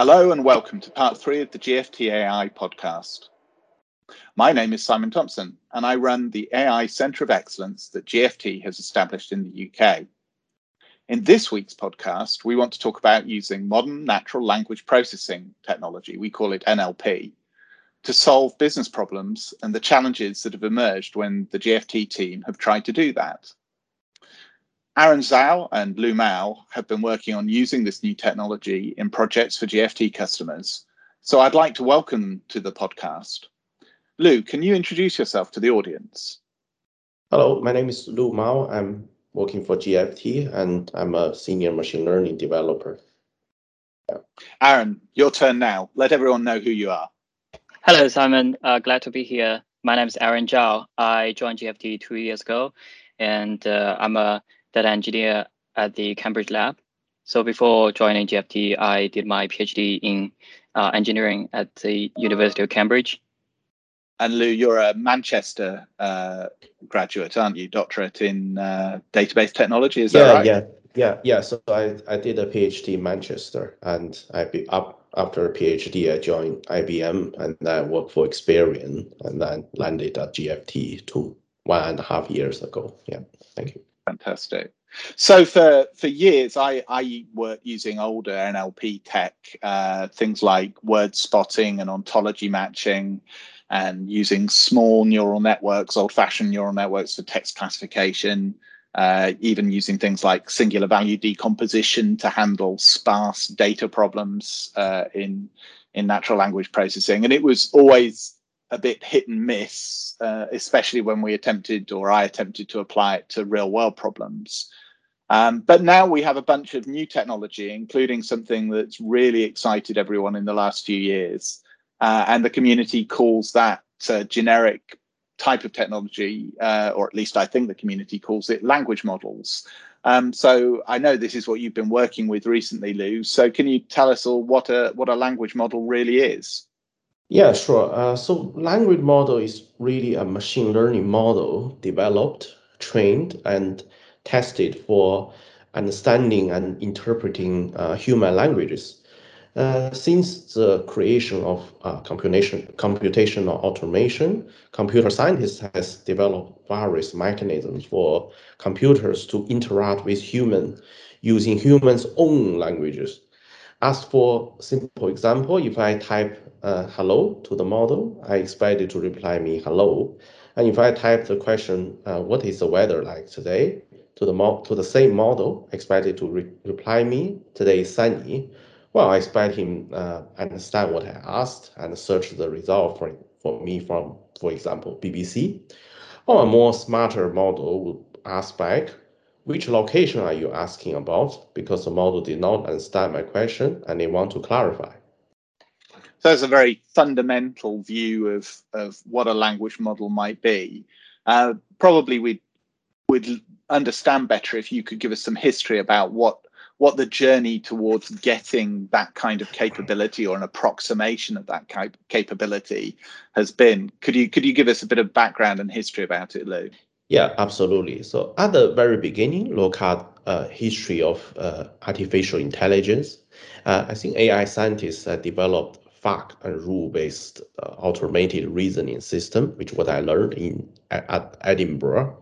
Hello and welcome to part three of the GFT AI podcast. My name is Simon Thompson and I run the AI Centre of Excellence that GFT has established in the UK. In this week's podcast, we want to talk about using modern natural language processing technology, we call it NLP, to solve business problems and the challenges that have emerged when the GFT team have tried to do that. Aaron Zhao and Lu Mao have been working on using this new technology in projects for GFT customers. So I'd like to welcome to the podcast. Lu, can you introduce yourself to the audience? Hello, my name is Lu Mao. I'm working for GFT and I'm a senior machine learning developer. Yeah. Aaron, your turn now. Let everyone know who you are. Hello, Simon. Uh, glad to be here. My name is Aaron Zhao. I joined GFT two years ago, and uh, I'm a data engineer at the Cambridge lab. So before joining GFT, I did my PhD in uh, engineering at the University of Cambridge. And Lu, you're a Manchester uh, graduate, aren't you? Doctorate in uh, database technology, is yeah, that right? Yeah, yeah, yeah. So I, I did a PhD in Manchester, and I be up after a PhD, I joined IBM, and then worked for Experian, and then landed at GFT two one and a half years ago. Yeah, thank you. Fantastic. So for for years, I I worked using older NLP tech, uh, things like word spotting and ontology matching, and using small neural networks, old-fashioned neural networks for text classification. Uh, even using things like singular value decomposition to handle sparse data problems uh, in in natural language processing, and it was always a bit hit and miss, uh, especially when we attempted or I attempted to apply it to real world problems. Um, but now we have a bunch of new technology, including something that's really excited everyone in the last few years. Uh, and the community calls that uh, generic type of technology, uh, or at least I think the community calls it language models. Um, so I know this is what you've been working with recently, Lu. So can you tell us all what a what a language model really is? Yeah, sure. Uh, so language model is really a machine learning model developed, trained, and tested for understanding and interpreting uh, human languages. Uh, since the creation of uh, computation, computational automation, computer scientists has developed various mechanisms for computers to interact with humans using humans' own languages. As for simple example, if I type uh, hello to the model, I expect it to reply me hello. And if I type the question, uh, what is the weather like today, to the, to the same model, I expect it to re reply me, today is sunny. Well, I expect him uh, understand what I asked and search the result for, for me from, for example, BBC. Or a more smarter model would ask back, which location are you asking about? Because the model did not understand my question and they want to clarify. So that's a very fundamental view of, of what a language model might be. Uh, probably we would understand better if you could give us some history about what what the journey towards getting that kind of capability or an approximation of that cap- capability has been. Could you could you give us a bit of background and history about it, Lu? Yeah, absolutely. So at the very beginning, look at uh, history of uh, artificial intelligence. Uh, I think AI scientists developed fact and rule-based uh, automated reasoning system, which what I learned in at Edinburgh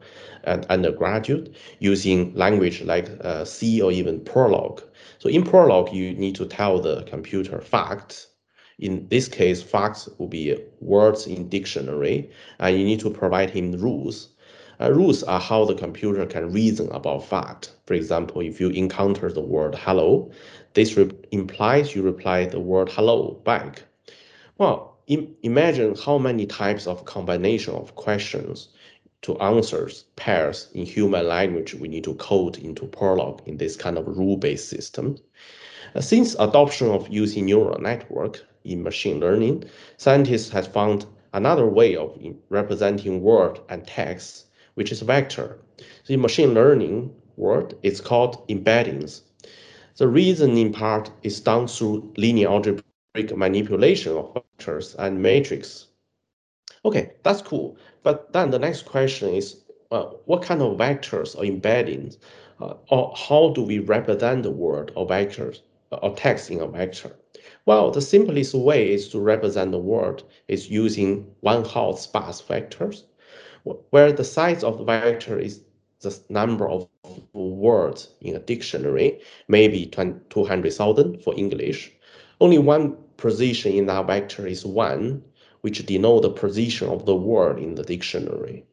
and undergraduate using language like uh, C or even Prolog. So in Prolog, you need to tell the computer facts. In this case, facts will be words in dictionary, and you need to provide him rules uh, rules are how the computer can reason about fact. For example, if you encounter the word hello, this implies you reply the word hello back. Well, Im imagine how many types of combination of questions to answers pairs in human language we need to code into Prolog in this kind of rule-based system. Uh, since adoption of using neural network in machine learning, scientists have found another way of representing word and text which is a vector. In machine learning world, it's called embeddings. The reasoning part is done through linear algebraic manipulation of vectors and matrix. Okay, that's cool. But then the next question is, uh, what kind of vectors or embeddings, uh, or how do we represent the word or vectors or text in a vector? Well, the simplest way is to represent the word is using one-hot sparse vectors, where the size of the vector is the number of words in a dictionary, maybe 200,000 for English. Only one position in that vector is one, which denote the position of the word in the dictionary.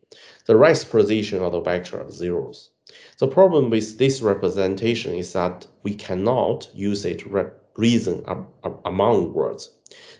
The rest position of the vector are zeros. The problem with this representation is that we cannot use it reason among words.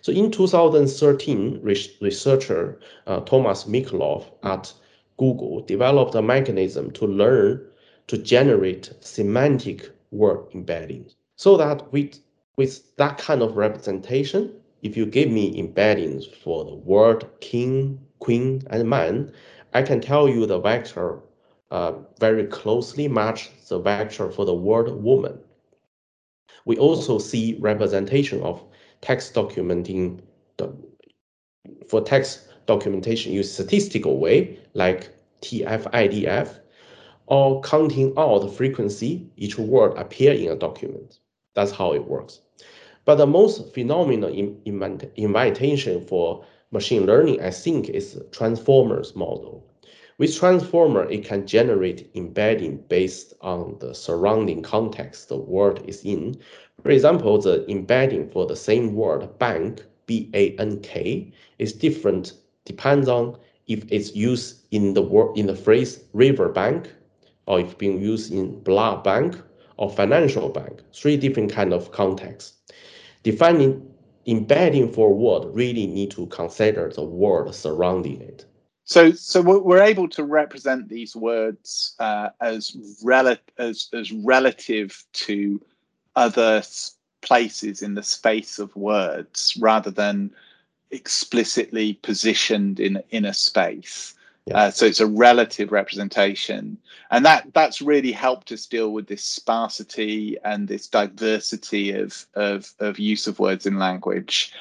So in 2013, researcher uh, Thomas Mikolov at Google developed a mechanism to learn to generate semantic word embeddings so that with, with that kind of representation, if you give me embeddings for the word king, queen, and man, I can tell you the vector uh, very closely match the vector for the word woman. We also see representation of text documenting for text documentation use statistical way like TF-IDF or counting out the frequency each word appear in a document. That's how it works. But the most phenomenal in, in, invitation for machine learning, I think, is transformers model. With transformer, it can generate embedding based on the surrounding context the word is in. For example, the embedding for the same word bank, B-A-N-K, is different depends on if it's used in the word in the phrase river bank, or if being used in blah bank or financial bank. Three different kind of contexts. Defining embedding for word really need to consider the word surrounding it. So, so we're able to represent these words uh, as, rel- as as relative to other places in the space of words, rather than explicitly positioned in in a space. Yeah. Uh, so it's a relative representation, and that that's really helped us deal with this sparsity and this diversity of of, of use of words in language.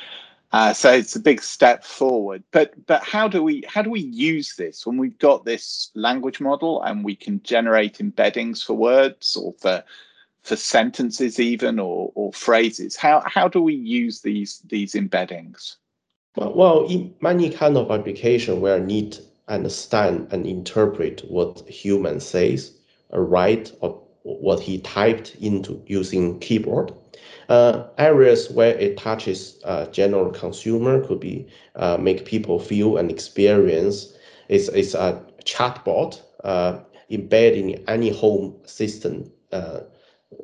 Uh, so it's a big step forward. But but how do we how do we use this when we've got this language model and we can generate embeddings for words or for for sentences even or, or phrases? How how do we use these these embeddings? Well, in many kind of application where need understand and interpret what human says, or write or what he typed into using keyboard. Uh, areas where it touches uh, general consumer could be uh, make people feel and experience. It's, it's a chatbot embedded in any home system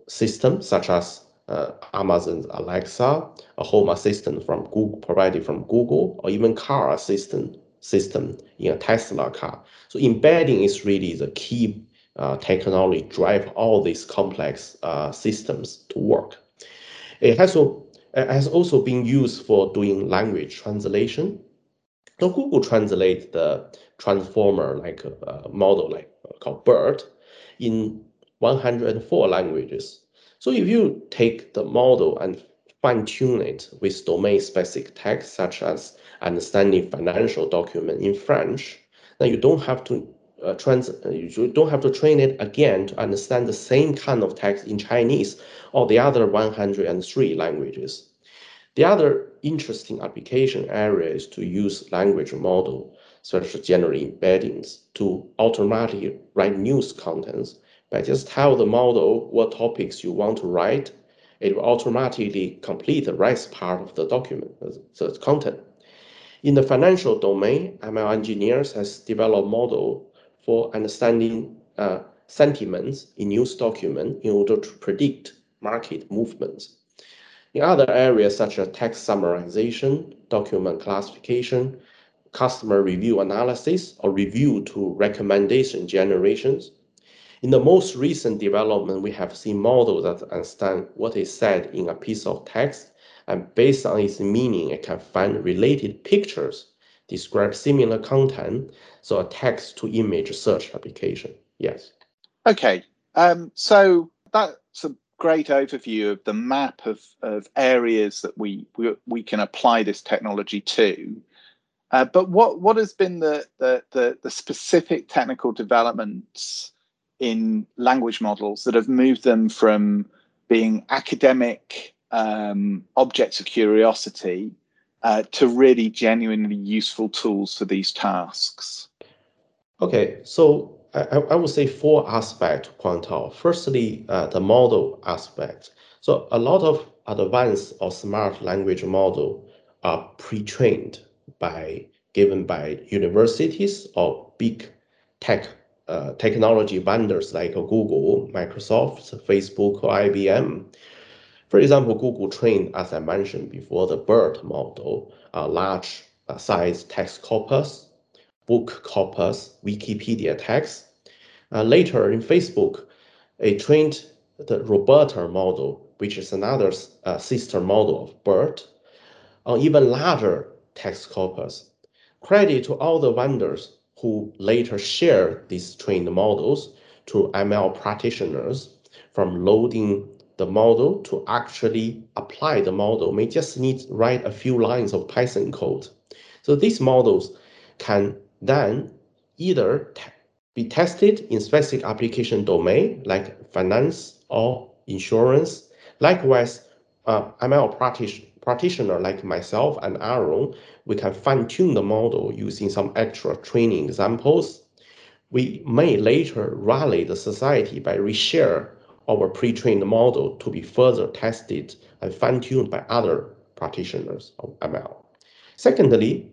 system such as uh, Amazon's Alexa, a home assistant from Google provided from Google, or even car assistant system in a Tesla car. So embedding is really the key uh, technology drive all these complex uh, systems to work. It has, it has also been used for doing language translation. So Google Translate the transformer like uh, model like uh, called BERT in 104 languages. So if you take the model and fine tune it with domain specific text such as understanding financial document in French, then you don't have to uh, trans uh, you don't have to train it again to understand the same kind of text in Chinese or the other 103 languages. The other interesting application area is to use language model, such as general embeddings, to automatically write news contents by just tell the model what topics you want to write. It will automatically complete the rest part of the document, the content. In the financial domain, ML engineers has developed model for understanding uh, sentiments in news document in order to predict market movements. In other areas such as text summarization, document classification, customer review analysis, or review to recommendation generations. In the most recent development, we have seen models that understand what is said in a piece of text, and based on its meaning, it can find related pictures describe similar content, so a text to image search application. Yes. Okay. Um, so that's a great overview of the map of, of areas that we, we, we can apply this technology to. Uh, but what, what has been the, the, the, the specific technical developments in language models that have moved them from being academic um, objects of curiosity uh, to really genuinely useful tools for these tasks? Okay, so I, I would say four aspects to point out. Firstly, uh, the model aspect. So a lot of advanced or smart language model are pre-trained by given by universities or big tech uh, technology vendors like Google, Microsoft, Facebook, or IBM. For example, Google trained, as I mentioned before, the BERT model, a large size text corpus, book corpus, Wikipedia text. Uh, later in Facebook, it trained the RoBERTa model, which is another uh, sister model of BERT, on even larger text corpus. Credit to all the vendors who later share these trained models to ML practitioners from loading the model to actually apply the model may just need write a few lines of Python code. So these models can then either be tested in specific application domain like finance or insurance. Likewise, uh, ML practitioner practitioner like myself and Aaron, we can fine tune the model using some extra training examples. We may later rally the society by reshare our pre-trained model to be further tested and fine-tuned by other practitioners of ML. Secondly,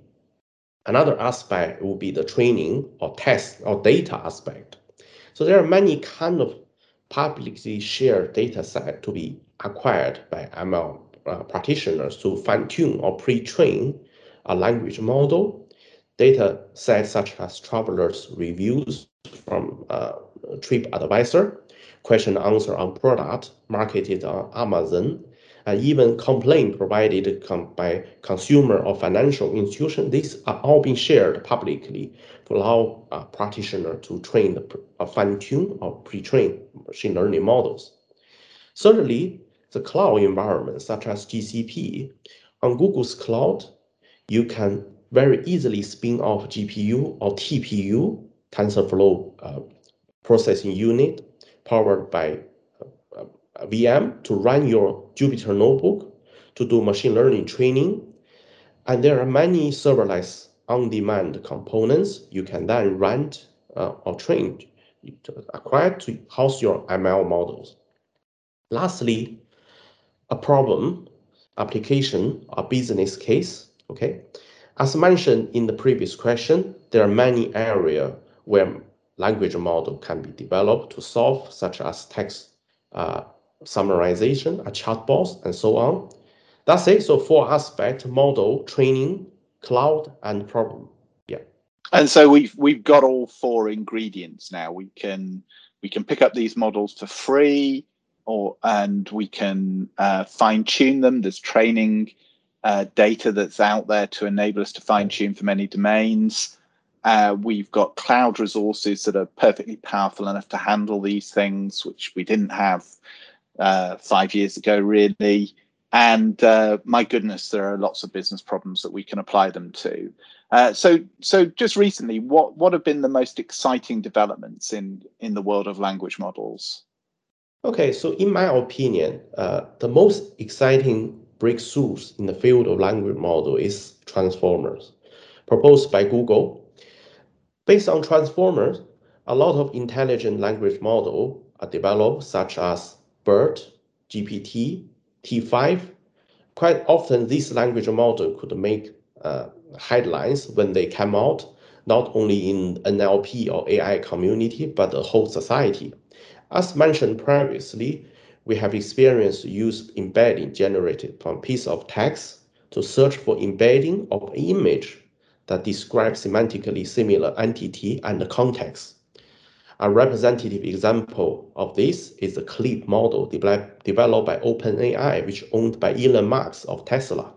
another aspect will be the training or test or data aspect. So there are many kind of publicly shared data set to be acquired by ML uh, practitioners to fine-tune or pre-train a language model. Data sets such as travelers' reviews from uh, TripAdvisor, question answer on product marketed on Amazon, and even complaint provided com by consumer or financial institution. These are all being shared publicly to allow a practitioner to train the fine-tune or pre-train machine learning models. Thirdly, the cloud environment, such as GCP. On Google's cloud, you can very easily spin off GPU or TPU, TensorFlow uh, processing unit, powered by uh, uh VM to run your Jupyter notebook to do machine learning training. And there are many serverless on-demand components you can then rent uh, or train, acquire to house your ML models. Lastly, a problem, application, a business case, okay? As mentioned in the previous question, there are many areas where language model can be developed to solve, such as text uh, summarization, a chatbot, and so on. That's it. So four aspect, model, training, cloud, and problem. Yeah. And so we've we've got all four ingredients now. We can we can pick up these models for free or and we can uh, fine tune them. There's training uh, data that's out there to enable us to fine tune for many domains. Uh, we've got cloud resources that are perfectly powerful enough to handle these things, which we didn't have uh, five years ago, really. And uh, my goodness, there are lots of business problems that we can apply them to. Uh, so, so just recently, what what have been the most exciting developments in in the world of language models? Okay, so in my opinion, uh, the most exciting breakthroughs in the field of language model is transformers, proposed by Google. Based on transformers, a lot of intelligent language model are developed, such as BERT, GPT, T5. Quite often, this language model could make uh, headlines when they come out, not only in NLP or AI community, but the whole society. As mentioned previously, we have experienced use embedding generated from piece of text to search for embedding of image that describe semantically similar entity and context. A representative example of this is the CLIP model developed by OpenAI, which owned by Elon Musk of Tesla.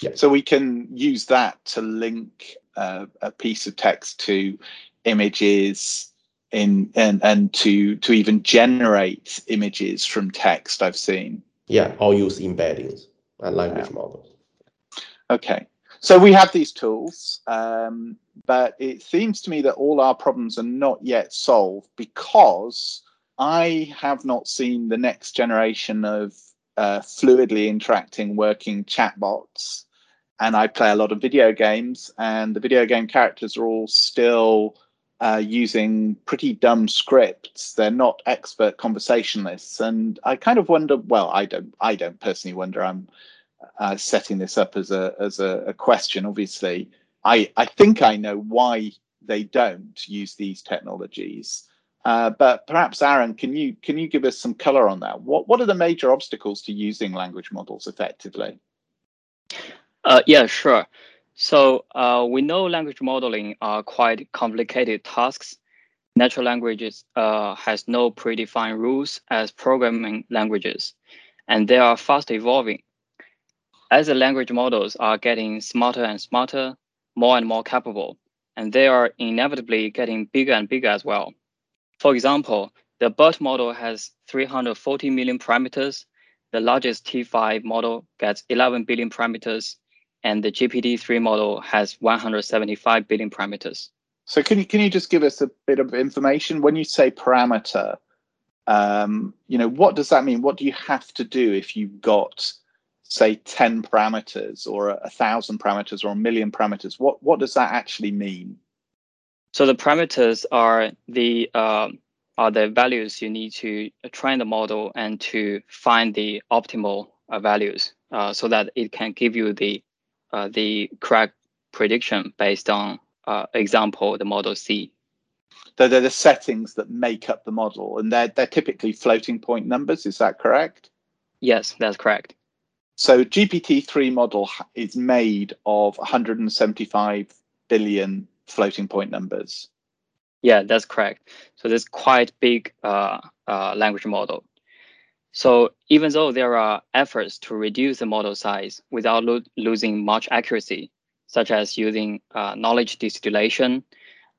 Yeah. So we can use that to link uh, a piece of text to images, in and and to to even generate images from text i've seen yeah i'll use embeddings and language yeah. models okay so we have these tools um, but it seems to me that all our problems are not yet solved because i have not seen the next generation of uh, fluidly interacting, working chatbots. And I play a lot of video games, and the video game characters are all still uh, using pretty dumb scripts. They're not expert conversationalists, and I kind of wonder. Well, I don't. I don't personally wonder. I'm uh, setting this up as a as a, a question. Obviously, I I think I know why they don't use these technologies. Uh, but perhaps Aaron, can you can you give us some color on that? What what are the major obstacles to using language models effectively? Uh, yeah, sure. So uh, we know language modeling are quite complicated tasks. Natural languages uh, has no predefined rules as programming languages, and they are fast evolving. As the language models are getting smarter and smarter, more and more capable, and they are inevitably getting bigger and bigger as well. For example, the BERT model has 340 million parameters. The largest T5 model gets 11 billion parameters, and the GPT-3 model has 175 billion parameters. So can you can you just give us a bit of information when you say parameter? Um, you know, what does that mean? What do you have to do if you've got, say, 10 parameters or a thousand parameters or a million parameters? What what does that actually mean? So the parameters are the uh, are the values you need to train the model and to find the optimal uh, values uh, so that it can give you the uh, the correct prediction based on uh, example the model C. So they're the settings that make up the model, and they're they're typically floating point numbers. Is that correct? Yes, that's correct. So GPT-3 model is made of 175 billion floating point numbers. Yeah, that's correct. So this quite big uh, uh, language model. So even though there are efforts to reduce the model size without lo losing much accuracy, such as using uh, knowledge distillation,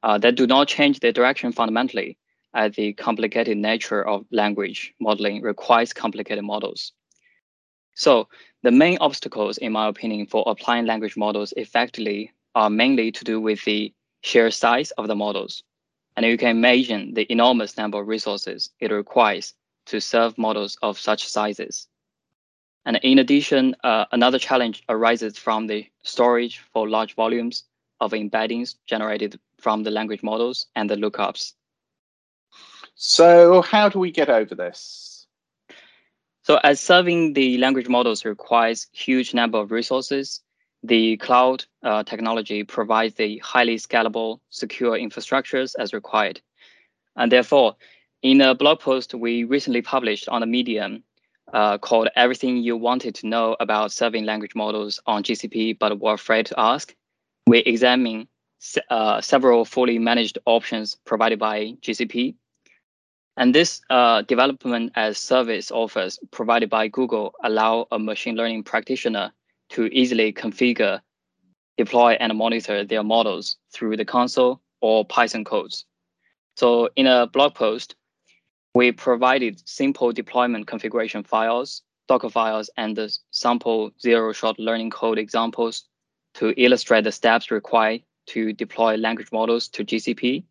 uh, that do not change the direction fundamentally, as the complicated nature of language modeling requires complicated models. So the main obstacles, in my opinion, for applying language models effectively are mainly to do with the sheer size of the models. And you can imagine the enormous number of resources it requires to serve models of such sizes. And in addition, uh, another challenge arises from the storage for large volumes of embeddings generated from the language models and the lookups. So how do we get over this? So as serving the language models requires huge number of resources, the cloud uh, technology provides the highly scalable, secure infrastructures as required. And therefore, in a blog post we recently published on the Medium uh, called Everything You Wanted to Know About Serving Language Models on GCP But Were Afraid to Ask, we examine uh, several fully managed options provided by GCP. And this uh, development as service offers provided by Google allow a machine learning practitioner to easily configure, deploy, and monitor their models through the console or Python codes. So in a blog post, we provided simple deployment configuration files, Docker files, and the sample zero shot learning code examples to illustrate the steps required to deploy language models to GCP.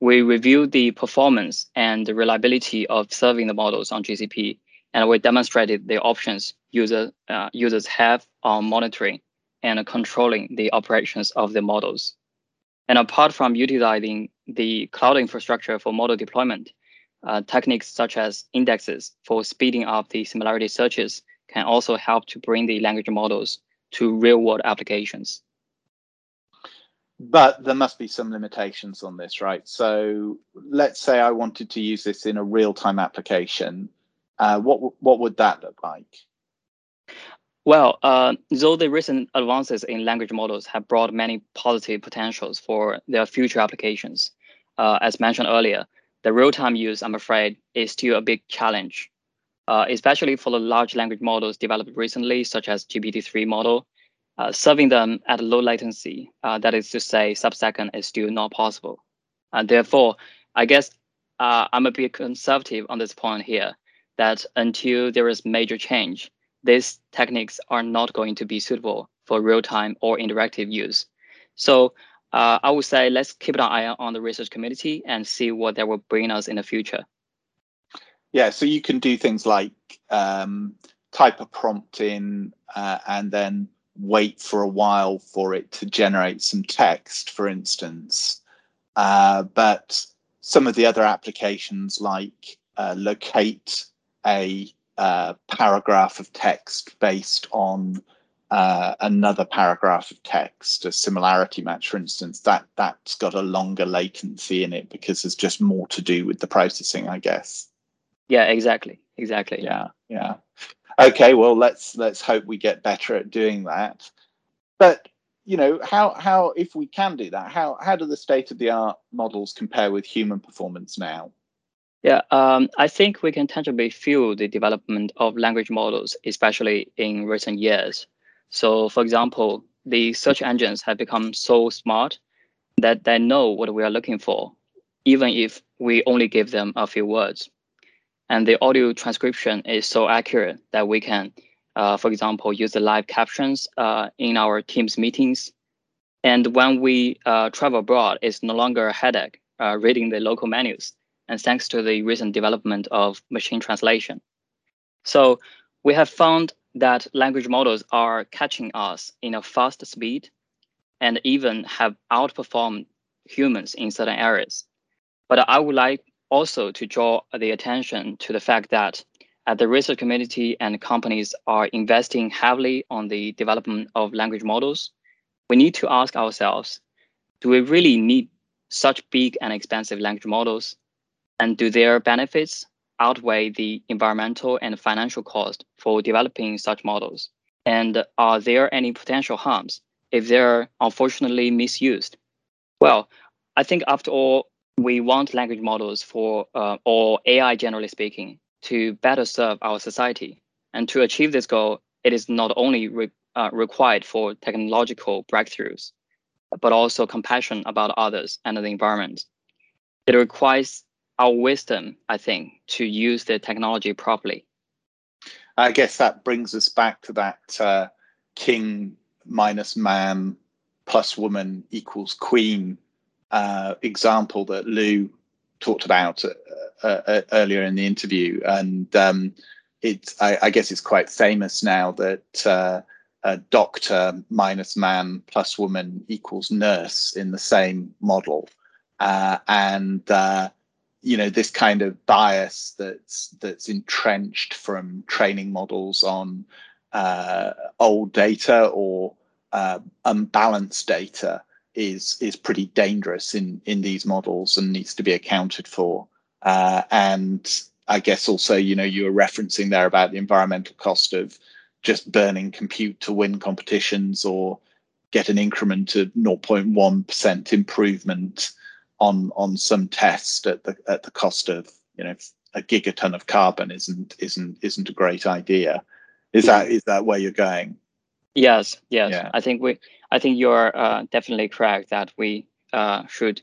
We reviewed the performance and the reliability of serving the models on GCP and we demonstrated the options user, uh, users have on monitoring and controlling the operations of the models. And apart from utilizing the cloud infrastructure for model deployment, uh, techniques such as indexes for speeding up the similarity searches can also help to bring the language models to real world applications. But there must be some limitations on this, right? So let's say I wanted to use this in a real time application. Uh, what what would that look like? Well, uh, though the recent advances in language models have brought many positive potentials for their future applications, uh, as mentioned earlier, the real-time use, I'm afraid, is still a big challenge, uh, especially for the large language models developed recently, such as GPT-3 model. Uh, serving them at low latency, uh, that is to say, sub-second, is still not possible. And therefore, I guess I'm a bit conservative on this point here that until there is major change, these techniques are not going to be suitable for real-time or interactive use. So uh, I would say let's keep an eye on the research community and see what that will bring us in the future. Yeah, so you can do things like um, type a prompt in uh, and then wait for a while for it to generate some text, for instance. Uh, but some of the other applications, like uh, locate a uh, paragraph of text based on uh, another paragraph of text, a similarity match, for instance, that that's got a longer latency in it because there's just more to do with the processing, I guess. Yeah, exactly, exactly. Yeah, yeah. Okay, well, let's let's hope we get better at doing that. But you know, how how if we can do that, how how do the state of the art models compare with human performance now? Yeah, um, I think we can tangibly feel the development of language models, especially in recent years. So, for example, the search engines have become so smart that they know what we are looking for, even if we only give them a few words. And the audio transcription is so accurate that we can, uh, for example, use the live captions uh, in our Teams meetings. And when we uh, travel abroad, it's no longer a headache uh, reading the local menus, and thanks to the recent development of machine translation. So we have found that language models are catching us in a fast speed and even have outperformed humans in certain areas. But I would like also to draw the attention to the fact that uh, the research community and companies are investing heavily on the development of language models. We need to ask ourselves, do we really need such big and expensive language models? And do their benefits outweigh the environmental and financial cost for developing such models? And are there any potential harms if they're unfortunately misused? Well, I think after all, we want language models for, uh, or AI generally speaking, to better serve our society. And to achieve this goal, it is not only re- uh, required for technological breakthroughs, but also compassion about others and the environment. It requires our wisdom, I think, to use the technology properly. I guess that brings us back to that uh, king minus man plus woman equals queen uh, example that Lu talked about uh, uh, uh, earlier in the interview, and um, it's I, I, guess it's quite famous now that uh, a doctor minus man plus woman equals nurse in the same model, uh, and you know this kind of bias that's that's entrenched from training models on uh, old data or uh, unbalanced data is is pretty dangerous in in these models and needs to be accounted for uh, and I guess also you know you were referencing there about the environmental cost of just burning compute to win competitions or get an increment of 0.1% improvement on on some test at the at the cost of you know a gigaton of carbon isn't isn't isn't a great idea. Is that is that where you're going? Yes, yes. Yeah. I think we I think you're uh, definitely correct that we uh, should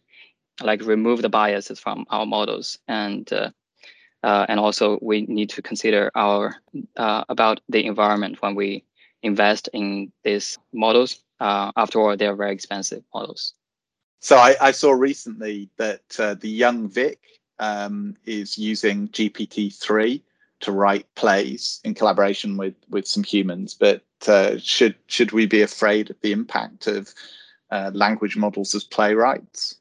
like remove the biases from our models and uh, uh and also we need to consider our uh, about the environment when we invest in these models. Uh, after all, they're very expensive models. So I, I saw recently that uh, the young Vic um, is using GPT-3 to write plays in collaboration with with some humans. But uh, should should we be afraid of the impact of uh, language models as playwrights?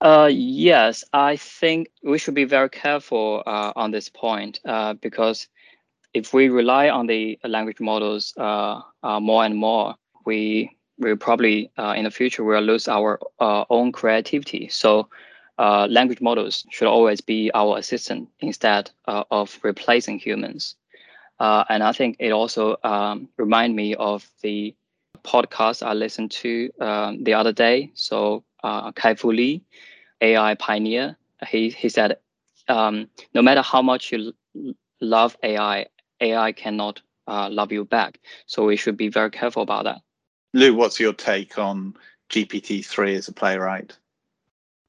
Uh, yes, I think we should be very careful uh, on this point uh, because if we rely on the language models uh, more and more, we will probably in the future will lose our own creativity. So language models should always be our assistant instead of replacing humans. Uh, and I think it also um, remind me of the podcast I listened to um, the other day. So uh, Kai-Fu Lee, AI pioneer, he, he said, um, no matter how much you love AI, AI cannot love you back. So we should be very careful about that. Lu, what's your take on GPT-3 as a playwright?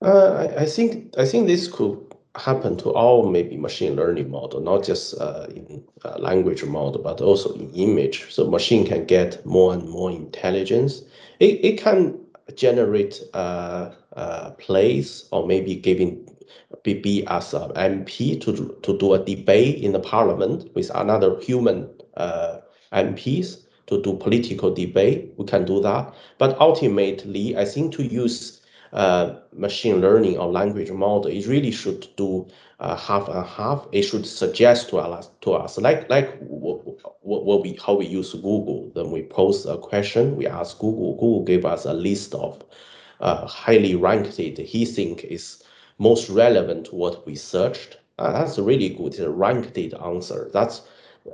Uh, I, I, think I think this could happen to all maybe machine learning model, not just uh, in uh, language model, but also in image. So machine can get more and more intelligence. It, it can generate uh, uh, plays or maybe giving be as an MP to to do a debate in the parliament with another human uh, MPs to do political debate. We can do that. But ultimately, I think to use uh, machine learning or language model, it really should do uh, half and half. It should suggest to us, to us like like what, we how we use Google. Then we post a question, we ask Google. Google gave us a list of uh, highly ranked it he think is most relevant to what we searched. Uh, that's really good. It's a ranked answer. That's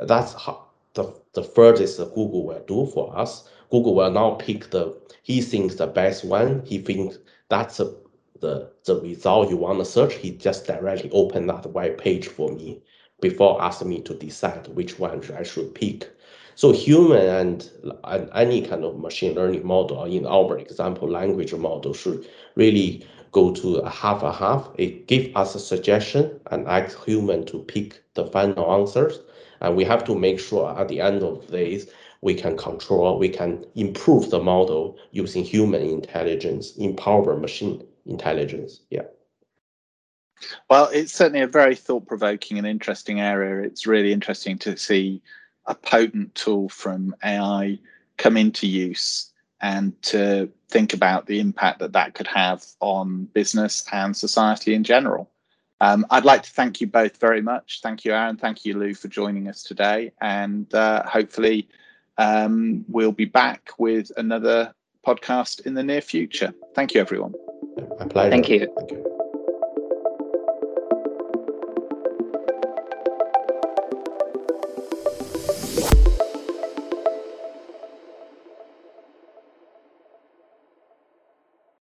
that's how the, the furthest Google will do for us. Google will now pick the he thinks the best one. He thinks that's a the, the result you want to search, he just directly open that web page for me before asking me to decide which one I should pick. So human and, and any kind of machine learning model, in our example, language model should really go to a half a half. It give us a suggestion and ask human to pick the final answers. And we have to make sure at the end of this, we can control, we can improve the model using human intelligence, empower machine intelligence. Yeah. Well, it's certainly a very thought provoking and interesting area. It's really interesting to see a potent tool from AI come into use and to think about the impact that that could have on business and society in general. Um, I'd like to thank you both very much. Thank you, Aaron. Thank you, Lu, for joining us today. And uh, hopefully, um, we'll be back with another podcast in the near future. Thank you, everyone. My pleasure. Thank you. Thank you.